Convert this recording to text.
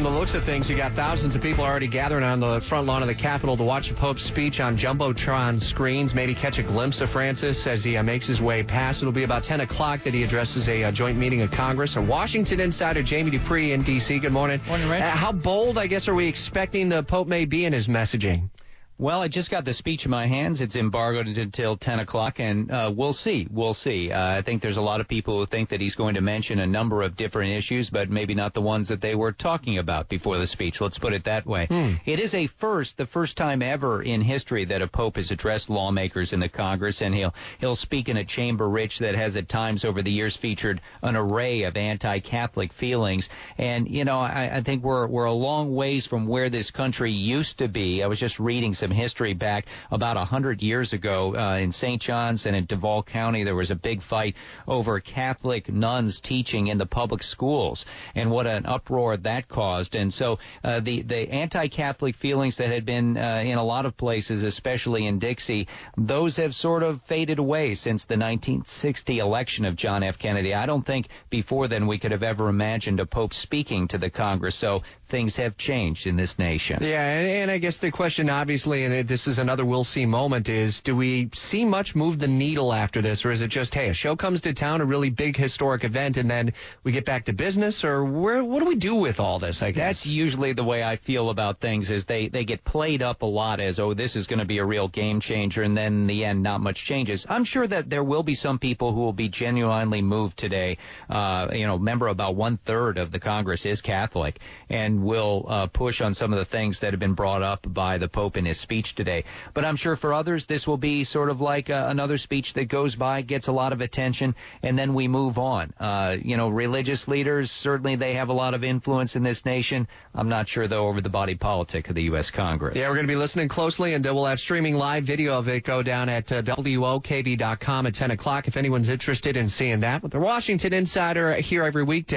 from the looks of things, you got thousands of people already gathering on the front lawn of the Capitol to watch the Pope's speech on Jumbotron screens, maybe catch a glimpse of Francis as he uh, makes his way past. It'll be about 10 o'clock that he addresses a uh, joint meeting of Congress. A Washington insider, Jamie Dupree in D.C. Good morning. Morning, Rich. Uh, how bold, I guess, are we expecting the Pope may be in his messaging? Well, I just got the speech in my hands. It's embargoed until 10 o'clock, and uh, we'll see. We'll see. Uh, I think there's a lot of people who think that he's going to mention a number of different issues, but maybe not the ones that they were talking about before the speech. Let's put it that way. Hmm. It is a first, the first time ever in history that a pope has addressed lawmakers in the Congress, and he'll he'll speak in a chamber, Rich, that has at times over the years featured an array of anti-Catholic feelings. And you know, I, I think we're we're a long ways from where this country used to be. I was just reading some some history back about a hundred years ago uh, in St. John's and in Duval County. There was a big fight over Catholic nuns teaching in the public schools, and what an uproar that caused. And so uh, the the anti-Catholic feelings that had been uh, in a lot of places, especially in Dixie, those have sort of faded away since the 1960 election of John F. Kennedy. I don't think before then we could have ever imagined a pope speaking to the Congress. So things have changed in this nation. Yeah, and, and I guess the question obviously and this is another we'll see moment, is do we see much move the needle after this, or is it just, hey, a show comes to town, a really big historic event, and then we get back to business, or where, what do we do with all this, I guess? That's usually the way I feel about things, is they, they get played up a lot as, oh, this is going to be a real game changer, and then in the end, not much changes. I'm sure that there will be some people who will be genuinely moved today. Uh, you know, remember about one third of the Congress is Catholic, and will uh, push on some of the things that have been brought up by the Pope in his speech today. But I'm sure for others, this will be sort of like uh, another speech that goes by, gets a lot of attention, and then we move on. Uh, you know, religious leaders, certainly they have a lot of influence in this nation. I'm not sure, though, over the body politic of the U.S. Congress. Yeah, we're going to be listening closely, and uh, we'll have streaming live video of it go down at uh, WOKV.com at 10 o'clock if anyone's interested in seeing that. With the Washington Insider here every weekday.